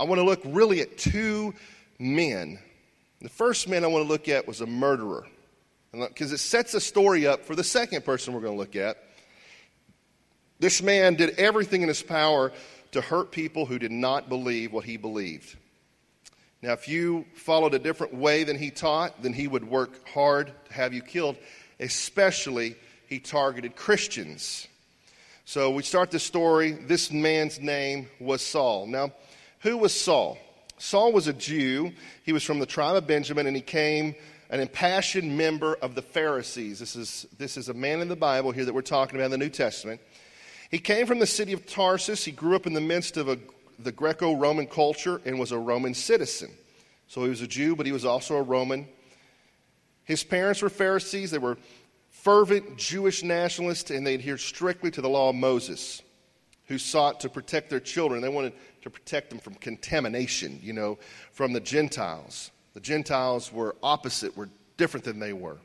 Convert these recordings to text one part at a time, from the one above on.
I want to look really at two men. The first man I want to look at was a murderer, because it sets a story up for the second person we're going to look at. This man did everything in his power to hurt people who did not believe what he believed. Now, if you followed a different way than he taught, then he would work hard to have you killed, especially he targeted Christians. So we start the story. This man's name was Saul. Now, who was Saul? Saul was a Jew. He was from the tribe of Benjamin, and he came an impassioned member of the Pharisees. This is, this is a man in the Bible here that we're talking about in the New Testament. He came from the city of Tarsus. He grew up in the midst of a, the Greco Roman culture and was a Roman citizen. So he was a Jew, but he was also a Roman. His parents were Pharisees. They were fervent Jewish nationalists, and they adhered strictly to the law of Moses, who sought to protect their children. They wanted to protect them from contamination, you know, from the Gentiles. The Gentiles were opposite, were different than they were.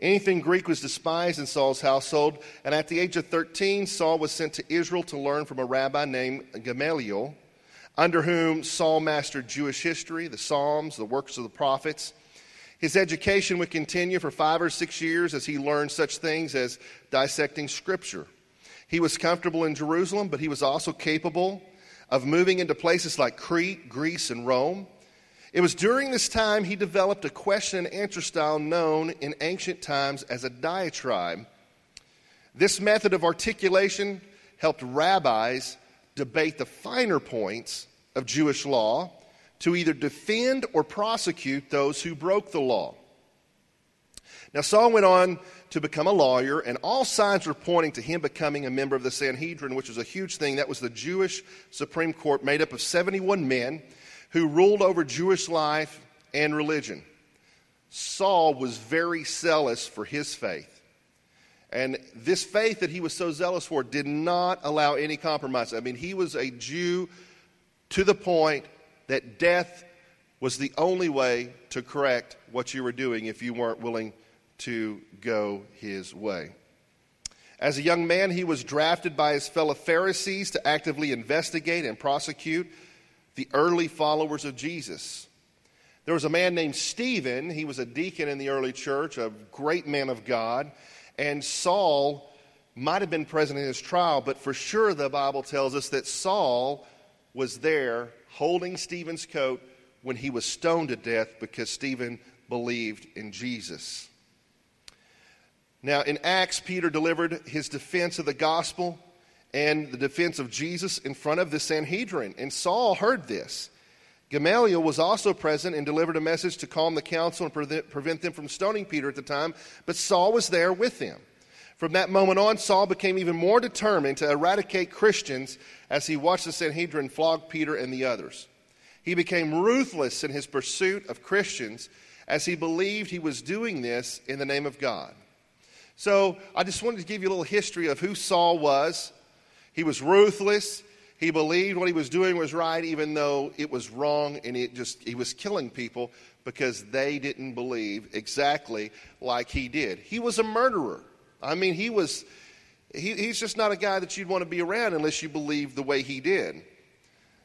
Anything Greek was despised in Saul's household, and at the age of 13, Saul was sent to Israel to learn from a rabbi named Gamaliel, under whom Saul mastered Jewish history, the Psalms, the works of the prophets. His education would continue for five or six years as he learned such things as dissecting Scripture. He was comfortable in Jerusalem, but he was also capable of moving into places like Crete, Greece, and Rome. It was during this time he developed a question and answer style known in ancient times as a diatribe. This method of articulation helped rabbis debate the finer points of Jewish law to either defend or prosecute those who broke the law. Now, Saul went on to become a lawyer, and all signs were pointing to him becoming a member of the Sanhedrin, which was a huge thing. That was the Jewish Supreme Court made up of 71 men who ruled over Jewish life and religion. Saul was very zealous for his faith. And this faith that he was so zealous for did not allow any compromise. I mean, he was a Jew to the point that death was the only way to correct what you were doing if you weren't willing to go his way. As a young man, he was drafted by his fellow Pharisees to actively investigate and prosecute the early followers of Jesus. There was a man named Stephen. He was a deacon in the early church, a great man of God. And Saul might have been present in his trial, but for sure the Bible tells us that Saul was there holding Stephen's coat when he was stoned to death because Stephen believed in Jesus. Now, in Acts, Peter delivered his defense of the gospel and the defense of Jesus in front of the Sanhedrin. And Saul heard this. Gamaliel was also present and delivered a message to calm the council and prevent them from stoning Peter at the time, but Saul was there with them. From that moment on, Saul became even more determined to eradicate Christians as he watched the Sanhedrin flog Peter and the others. He became ruthless in his pursuit of Christians as he believed he was doing this in the name of God. So I just wanted to give you a little history of who Saul was he was ruthless. He believed what he was doing was right, even though it was wrong, and it just he was killing people because they didn't believe exactly like he did. He was a murderer. I mean, he was he, he's just not a guy that you'd want to be around unless you believe the way he did.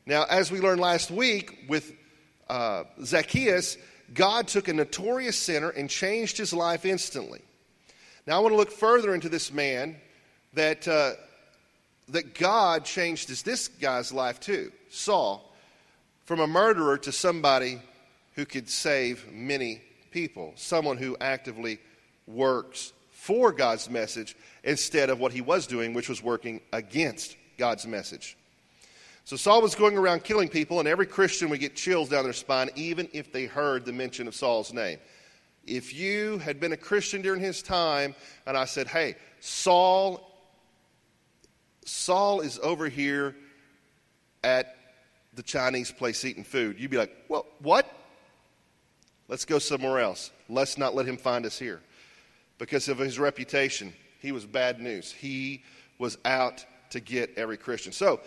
Now, as we learned last week with uh, Zacchaeus, God took a notorious sinner and changed his life instantly. Now, I want to look further into this man that uh, that God changed this, this guy's life too. Saul, from a murderer to somebody who could save many people, someone who actively works for God's message instead of what he was doing, which was working against God's message. So Saul was going around killing people, and every Christian would get chills down their spine, even if they heard the mention of Saul's name. If you had been a Christian during his time, and I said, hey, Saul Saul is over here at the Chinese place eating food. You'd be like, well, what? Let's go somewhere else. Let's not let him find us here. Because of his reputation, he was bad news. He was out to get every Christian. So,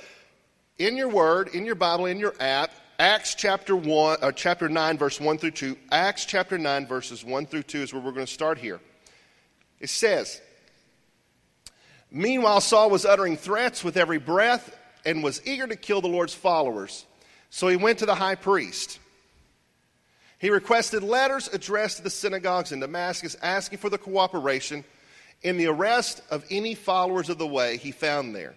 in your word, in your Bible, in your app, Acts chapter 1 uh, chapter 9 verse 1 through 2. Acts chapter 9 verses 1 through 2 is where we're going to start here. It says, Meanwhile, Saul was uttering threats with every breath and was eager to kill the Lord's followers. So he went to the high priest. He requested letters addressed to the synagogues in Damascus asking for the cooperation in the arrest of any followers of the way he found there.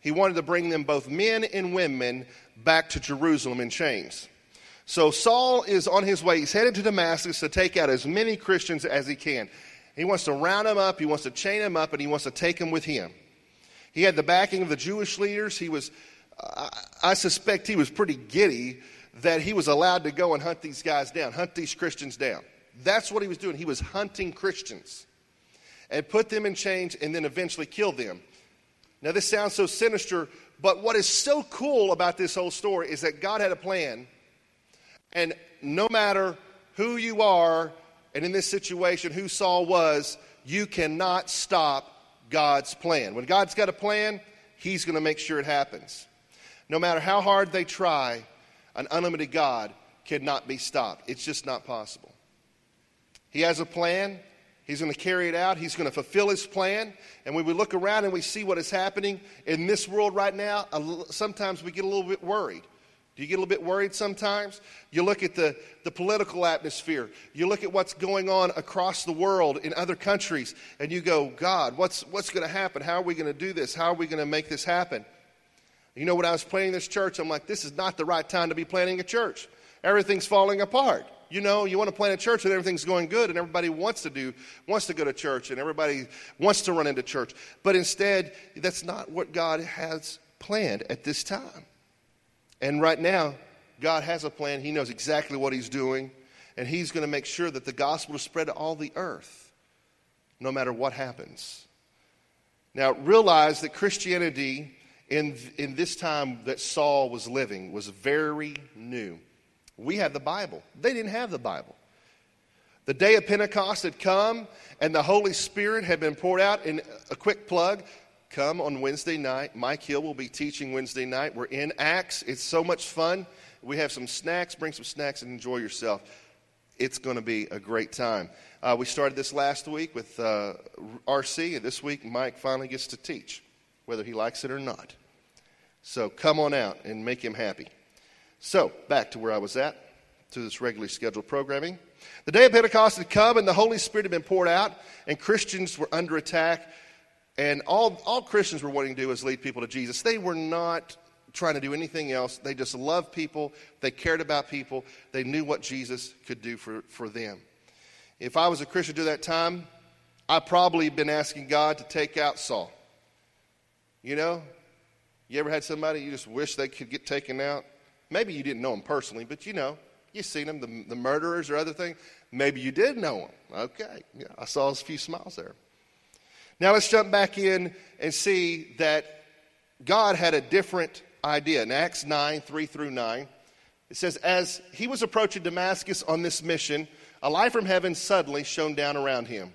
He wanted to bring them, both men and women, back to Jerusalem in chains. So Saul is on his way. He's headed to Damascus to take out as many Christians as he can. He wants to round them up, he wants to chain them up, and he wants to take them with him. He had the backing of the Jewish leaders. He was, I suspect he was pretty giddy that he was allowed to go and hunt these guys down, hunt these Christians down. That's what he was doing. He was hunting Christians and put them in chains and then eventually kill them. Now, this sounds so sinister, but what is so cool about this whole story is that God had a plan, and no matter who you are, and in this situation, who Saul was, you cannot stop God's plan. When God's got a plan, He's going to make sure it happens. No matter how hard they try, an unlimited God cannot be stopped. It's just not possible. He has a plan. He's going to carry it out. He's going to fulfill his plan. And when we look around and we see what is happening in this world right now, sometimes we get a little bit worried. Do you get a little bit worried sometimes? You look at the, the political atmosphere, you look at what's going on across the world in other countries, and you go, God, what's, what's going to happen? How are we going to do this? How are we going to make this happen? You know, when I was planning this church, I'm like, this is not the right time to be planning a church. Everything's falling apart. You know, you want to plant a church and everything's going good and everybody wants to do, wants to go to church and everybody wants to run into church. But instead, that's not what God has planned at this time. And right now, God has a plan. He knows exactly what He's doing. And He's going to make sure that the gospel is spread to all the earth, no matter what happens. Now, realize that Christianity in, in this time that Saul was living was very new. We have the Bible, they didn't have the Bible. The day of Pentecost had come, and the Holy Spirit had been poured out. In a quick plug, come on Wednesday night. Mike Hill will be teaching Wednesday night. We're in Acts. It's so much fun. We have some snacks. Bring some snacks and enjoy yourself. It's going to be a great time. Uh, we started this last week with uh, RC, and this week Mike finally gets to teach, whether he likes it or not. So come on out and make him happy. So, back to where I was at, to this regularly scheduled programming. The day of Pentecost had come, and the Holy Spirit had been poured out, and Christians were under attack. And all, all Christians were wanting to do was lead people to Jesus. They were not trying to do anything else. They just loved people, they cared about people, they knew what Jesus could do for, for them. If I was a Christian during that time, I'd probably been asking God to take out Saul. You know, you ever had somebody you just wish they could get taken out? Maybe you didn't know him personally, but you know, you've seen him, the, the murderers or other things. Maybe you did know him. Okay, yeah, I saw a few smiles there. Now let's jump back in and see that God had a different idea. In Acts 9 3 through 9, it says, As he was approaching Damascus on this mission, a light from heaven suddenly shone down around him.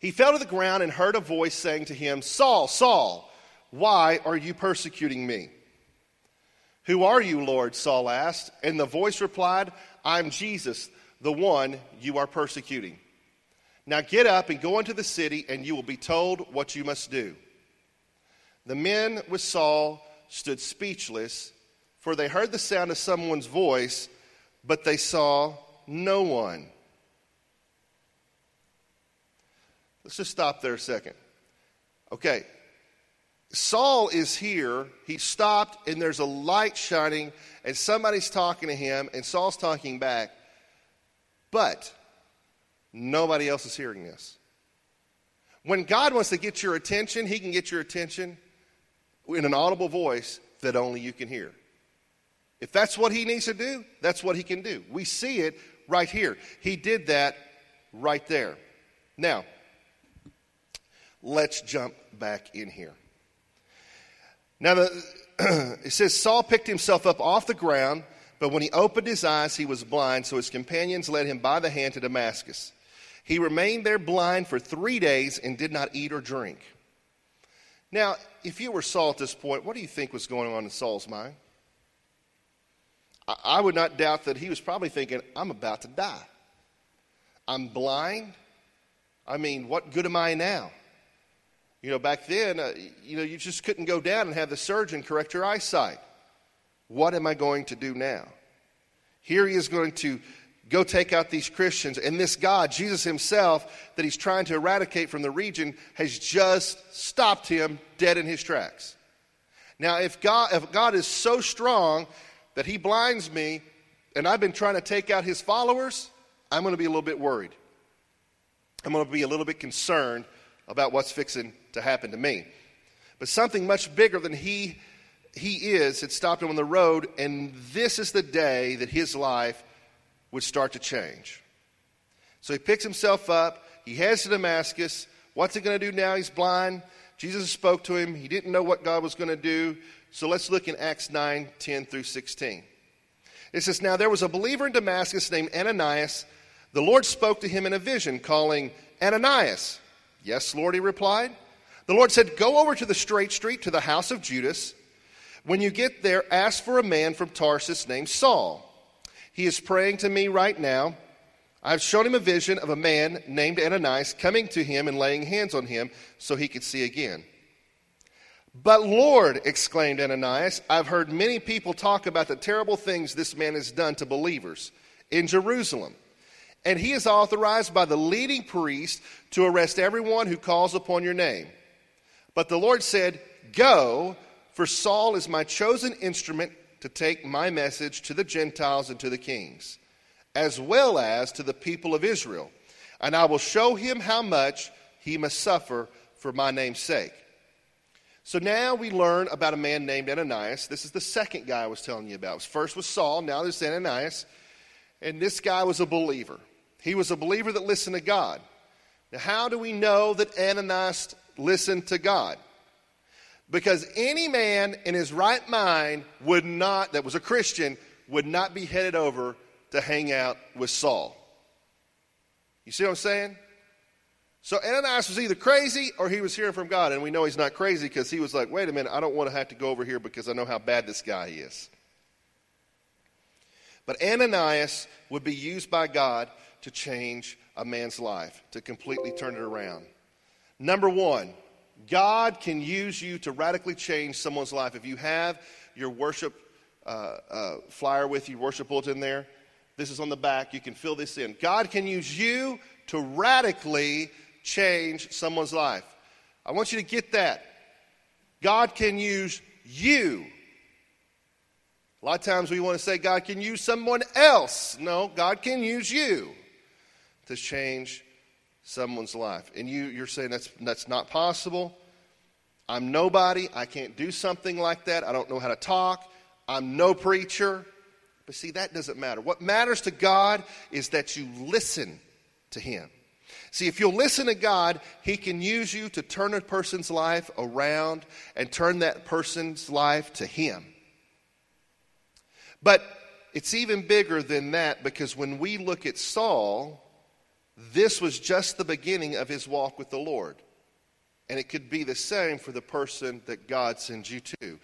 He fell to the ground and heard a voice saying to him, Saul, Saul, why are you persecuting me? Who are you, Lord? Saul asked. And the voice replied, I'm Jesus, the one you are persecuting. Now get up and go into the city, and you will be told what you must do. The men with Saul stood speechless, for they heard the sound of someone's voice, but they saw no one. Let's just stop there a second. Okay, Saul is here. He stopped, and there's a light shining, and somebody's talking to him, and Saul's talking back. But nobody else is hearing this. When God wants to get your attention, He can get your attention in an audible voice that only you can hear. If that's what He needs to do, that's what He can do. We see it right here. He did that right there. Now, let's jump back in here. Now, the, it says Saul picked himself up off the ground, but when he opened his eyes, he was blind, so his companions led him by the hand to Damascus. He remained there blind for three days and did not eat or drink. Now, if you were Saul at this point, what do you think was going on in Saul's mind? I would not doubt that he was probably thinking, I'm about to die. I'm blind. I mean, what good am I now? You know, back then, uh, you know, you just couldn't go down and have the surgeon correct your eyesight. What am I going to do now? Here he is going to go take out these Christians, and this God, Jesus himself, that he's trying to eradicate from the region, has just stopped him dead in his tracks. Now, if God, if God is so strong that he blinds me, and I've been trying to take out his followers, I'm going to be a little bit worried. I'm going to be a little bit concerned about what's fixing to happen to me. But something much bigger than he, he is had stopped him on the road, and this is the day that his life would start to change. So he picks himself up, he heads to Damascus. What's he going to do now? He's blind. Jesus spoke to him. He didn't know what God was going to do. So let's look in Acts 9 10 through 16. It says, Now there was a believer in Damascus named Ananias. The Lord spoke to him in a vision, calling, Ananias. Yes, Lord, he replied. The Lord said, Go over to the straight street to the house of Judas. When you get there, ask for a man from Tarsus named Saul. He is praying to me right now. I've shown him a vision of a man named Ananias coming to him and laying hands on him so he could see again. But Lord, exclaimed Ananias, I've heard many people talk about the terrible things this man has done to believers in Jerusalem. And he is authorized by the leading priest to arrest everyone who calls upon your name. But the Lord said, Go, for Saul is my chosen instrument to take my message to the Gentiles and to the kings, as well as to the people of Israel. And I will show him how much he must suffer for my name's sake. So now we learn about a man named Ananias. This is the second guy I was telling you about. First was Saul, now there's Ananias. And this guy was a believer. He was a believer that listened to God. Now, how do we know that Ananias listened to God? Because any man in his right mind would not, that was a Christian, would not be headed over to hang out with Saul. You see what I'm saying? So Ananias was either crazy or he was hearing from God. And we know he's not crazy because he was like, wait a minute, I don't want to have to go over here because I know how bad this guy is. But Ananias would be used by God to change a man's life, to completely turn it around. Number one, God can use you to radically change someone's life. If you have your worship uh, uh, flyer with you, worship bulletin there, this is on the back. You can fill this in. God can use you to radically change someone's life. I want you to get that. God can use you. A lot of times we want to say God can use someone else. No, God can use you to change someone's life. And you, you're saying that's, that's not possible. I'm nobody. I can't do something like that. I don't know how to talk. I'm no preacher. But see, that doesn't matter. What matters to God is that you listen to Him. See, if you'll listen to God, He can use you to turn a person's life around and turn that person's life to Him. But it's even bigger than that because when we look at Saul, this was just the beginning of his walk with the Lord. And it could be the same for the person that God sends you to.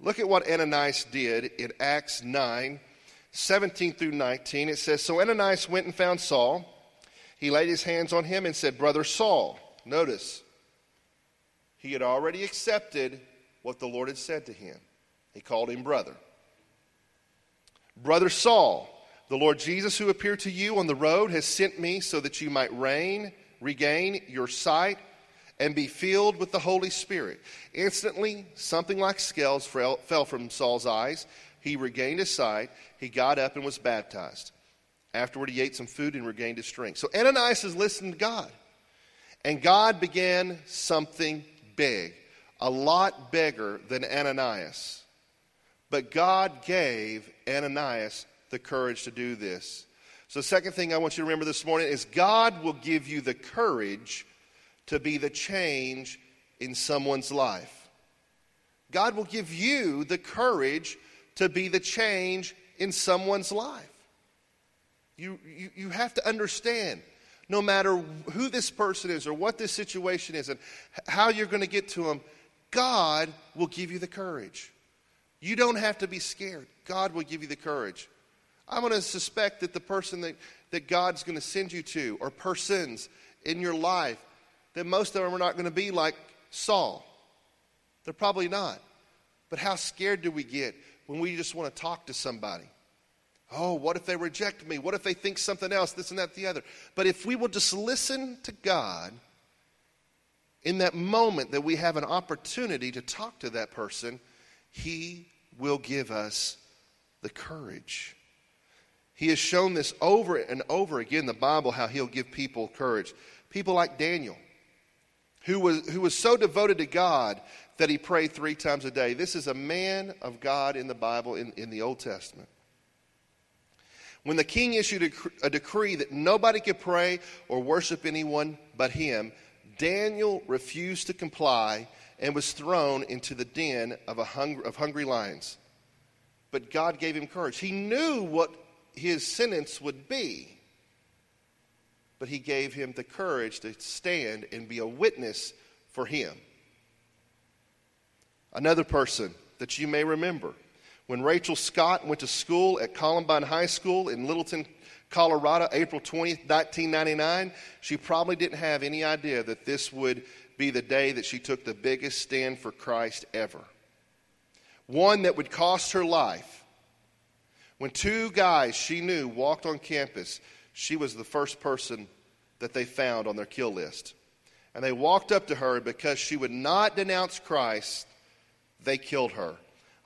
Look at what Ananias did in Acts 9 17 through 19. It says So Ananias went and found Saul. He laid his hands on him and said, Brother Saul, notice, he had already accepted what the Lord had said to him. He called him brother. Brother Saul, the Lord Jesus, who appeared to you on the road, has sent me so that you might reign, regain your sight, and be filled with the Holy Spirit. Instantly, something like scales fell from Saul's eyes. He regained his sight. He got up and was baptized. Afterward, he ate some food and regained his strength. So Ananias is listening to God. And God began something big, a lot bigger than Ananias. But God gave Ananias the courage to do this. So, the second thing I want you to remember this morning is God will give you the courage to be the change in someone's life. God will give you the courage to be the change in someone's life. You, you, you have to understand no matter who this person is or what this situation is and how you're going to get to them, God will give you the courage. You don't have to be scared. God will give you the courage. I'm going to suspect that the person that, that God's going to send you to, or persons in your life, that most of them are not going to be like Saul. They're probably not. But how scared do we get when we just want to talk to somebody. Oh, what if they reject me? What if they think something else, this and that, the other? But if we will just listen to God in that moment that we have an opportunity to talk to that person, He will give us the courage. He has shown this over and over again in the Bible how He'll give people courage. People like Daniel, who was, who was so devoted to God that he prayed three times a day. This is a man of God in the Bible, in, in the Old Testament. When the king issued a, a decree that nobody could pray or worship anyone but him, Daniel refused to comply and was thrown into the den of, a hung, of hungry lions. But God gave him courage. He knew what his sentence would be, but he gave him the courage to stand and be a witness for him. Another person that you may remember when Rachel Scott went to school at Columbine High School in Littleton, Colorado, April 20th, 1999, she probably didn't have any idea that this would be the day that she took the biggest stand for Christ ever. One that would cost her life. When two guys she knew walked on campus, she was the first person that they found on their kill list. And they walked up to her because she would not denounce Christ, they killed her.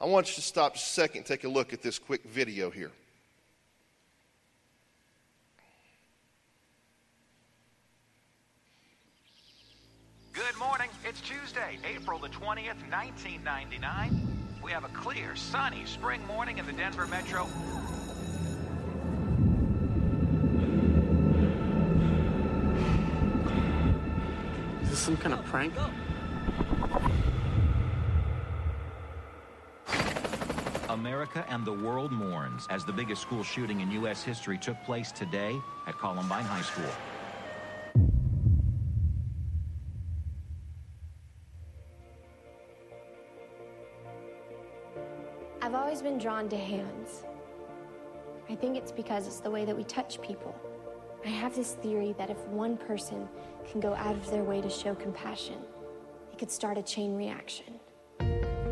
I want you to stop a second and take a look at this quick video here. Good morning. It's Tuesday, April the 20th, 1999. We have a clear, sunny spring morning in the Denver metro. Is this some kind of prank? America and the world mourns as the biggest school shooting in U.S. history took place today at Columbine High School. Been drawn to hands. I think it's because it's the way that we touch people. I have this theory that if one person can go out of their way to show compassion, it could start a chain reaction. I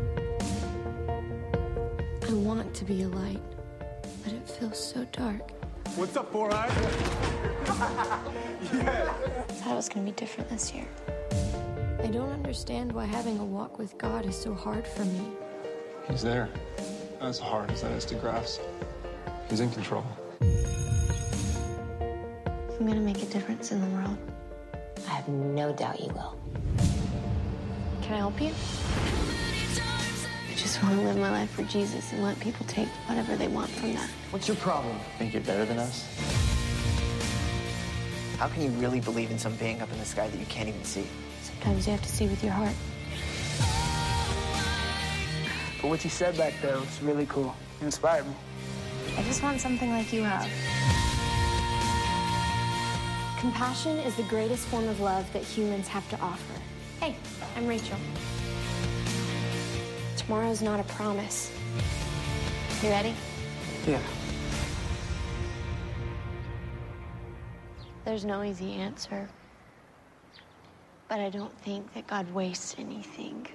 want to be a light, but it feels so dark. What's up, Four Eyes? yeah. I thought it was going to be different this year. I don't understand why having a walk with God is so hard for me. He's there. As hard as that is to grasp. He's in control. I'm going to make a difference in the world. I have no doubt you will. Can I help you? I just want to live my life for Jesus and let people take whatever they want from that. What's your problem? Think you're better than us? How can you really believe in some being up in the sky that you can't even see? Sometimes you have to see with your heart. But what you said back there was really cool. You inspired me. I just want something like you have. Compassion is the greatest form of love that humans have to offer. Hey, I'm Rachel. Tomorrow's not a promise. You ready? Yeah. There's no easy answer. But I don't think that God wastes anything.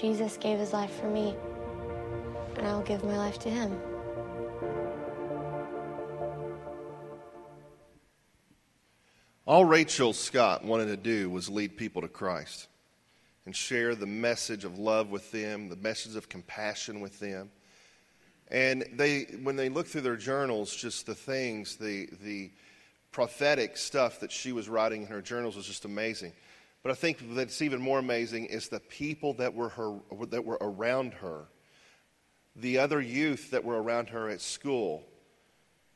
Jesus gave his life for me, and I'll give my life to him. All Rachel Scott wanted to do was lead people to Christ and share the message of love with them, the message of compassion with them. And they, when they look through their journals, just the things, the, the prophetic stuff that she was writing in her journals was just amazing. But I think that's even more amazing is the people that were, her, that were around her. The other youth that were around her at school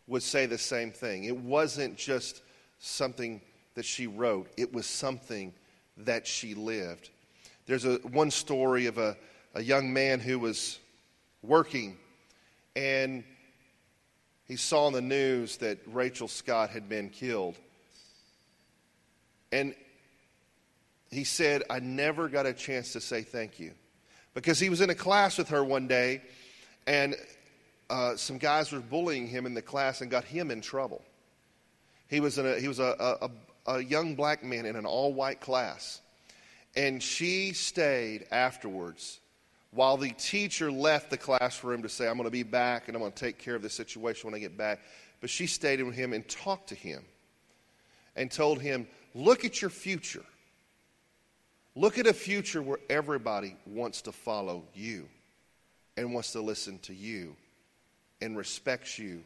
would say the same thing. It wasn't just something that she wrote, it was something that she lived. There's a, one story of a, a young man who was working and he saw in the news that Rachel Scott had been killed. And he said, I never got a chance to say thank you. Because he was in a class with her one day, and uh, some guys were bullying him in the class and got him in trouble. He was, a, he was a, a, a young black man in an all white class. And she stayed afterwards while the teacher left the classroom to say, I'm going to be back and I'm going to take care of this situation when I get back. But she stayed with him and talked to him and told him, Look at your future. Look at a future where everybody wants to follow you and wants to listen to you and respects you.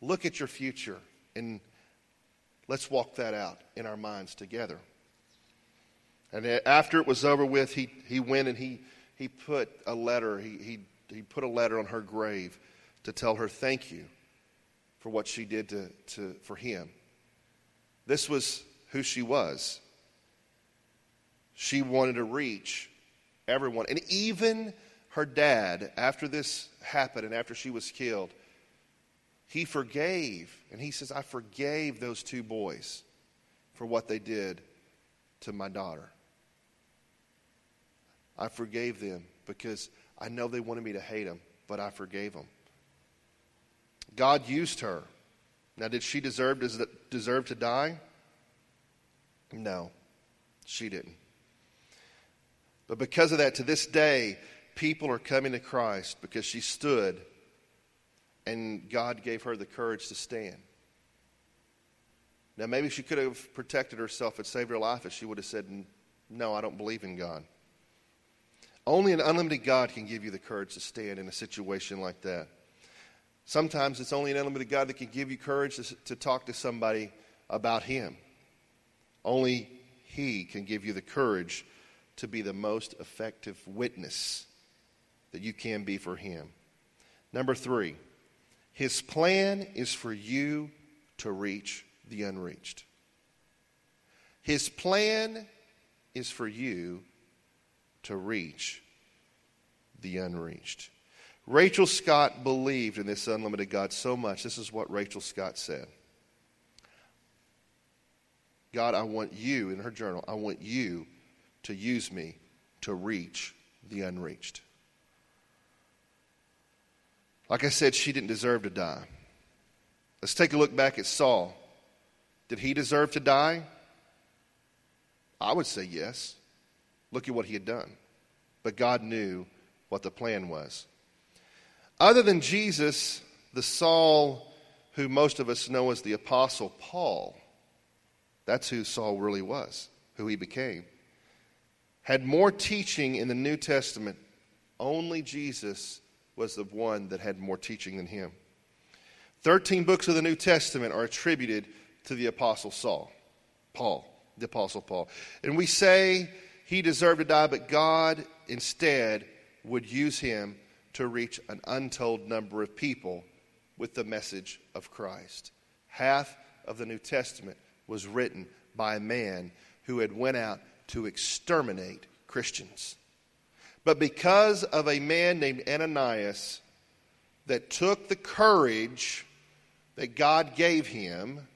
Look at your future and let's walk that out in our minds together. And after it was over with, he, he went and he, he put a letter, he, he, he put a letter on her grave to tell her thank you for what she did to, to, for him. This was who she was. She wanted to reach everyone. And even her dad, after this happened and after she was killed, he forgave. And he says, I forgave those two boys for what they did to my daughter. I forgave them because I know they wanted me to hate them, but I forgave them. God used her. Now, did she deserve, deserve to die? No, she didn't. But because of that, to this day, people are coming to Christ because she stood and God gave her the courage to stand. Now, maybe she could have protected herself and saved her life if she would have said, No, I don't believe in God. Only an unlimited God can give you the courage to stand in a situation like that. Sometimes it's only an unlimited God that can give you courage to, to talk to somebody about Him. Only He can give you the courage to be the most effective witness that you can be for Him. Number three, His plan is for you to reach the unreached. His plan is for you to reach the unreached. Rachel Scott believed in this unlimited God so much. This is what Rachel Scott said God, I want you, in her journal, I want you to use me to reach the unreached. Like I said, she didn't deserve to die. Let's take a look back at Saul. Did he deserve to die? I would say yes. Look at what he had done. But God knew what the plan was. Other than Jesus, the Saul who most of us know as the Apostle Paul, that's who Saul really was, who he became had more teaching in the New Testament. Only Jesus was the one that had more teaching than him. Thirteen books of the New Testament are attributed to the Apostle Saul, Paul, the Apostle Paul. And we say he deserved to die, but God instead would use him to reach an untold number of people with the message of Christ. Half of the New Testament was written by a man who had went out to exterminate Christians. But because of a man named Ananias that took the courage that God gave him,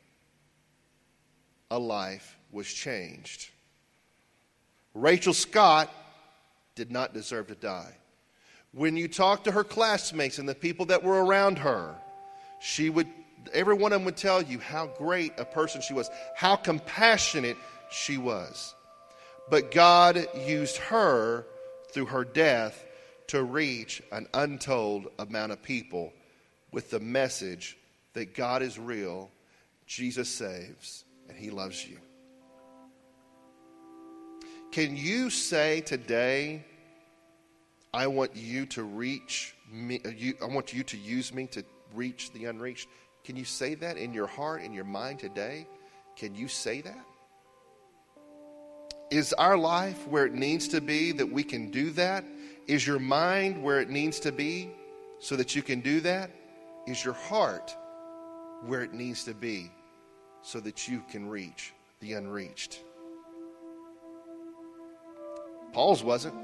a life was changed. Rachel Scott did not deserve to die. When you talk to her classmates and the people that were around her, she would every one of them would tell you how great a person she was, how compassionate she was. But God used her through her death to reach an untold amount of people with the message that God is real, Jesus saves, and He loves you. Can you say today, I want you to reach me, uh, you, I want you to use me to reach the unreached? Can you say that in your heart, in your mind today? Can you say that? Is our life where it needs to be that we can do that? Is your mind where it needs to be so that you can do that? Is your heart where it needs to be so that you can reach the unreached? Paul's wasn't.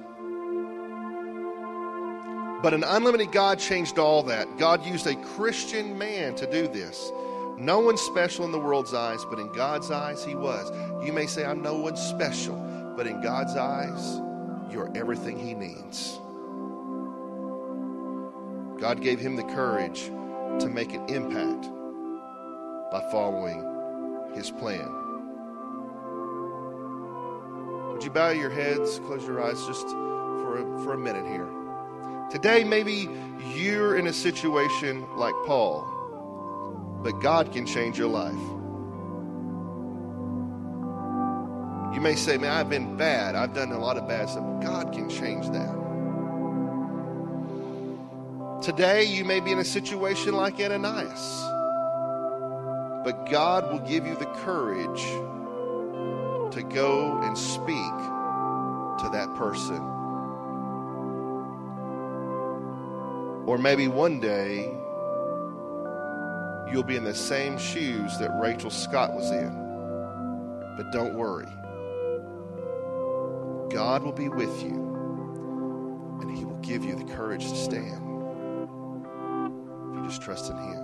But an unlimited God changed all that. God used a Christian man to do this. No one special in the world's eyes, but in God's eyes, he was. You may say, I'm no one special, but in God's eyes, you're everything he needs. God gave him the courage to make an impact by following his plan. Would you bow your heads, close your eyes just for for, for a minute here. Today, maybe you're in a situation like Paul, but God can change your life. You may say, Man, I've been bad. I've done a lot of bad stuff. God can change that. Today, you may be in a situation like Ananias, but God will give you the courage to go and speak to that person. Or maybe one day you'll be in the same shoes that Rachel Scott was in. But don't worry. God will be with you, and He will give you the courage to stand. If you just trust in Him.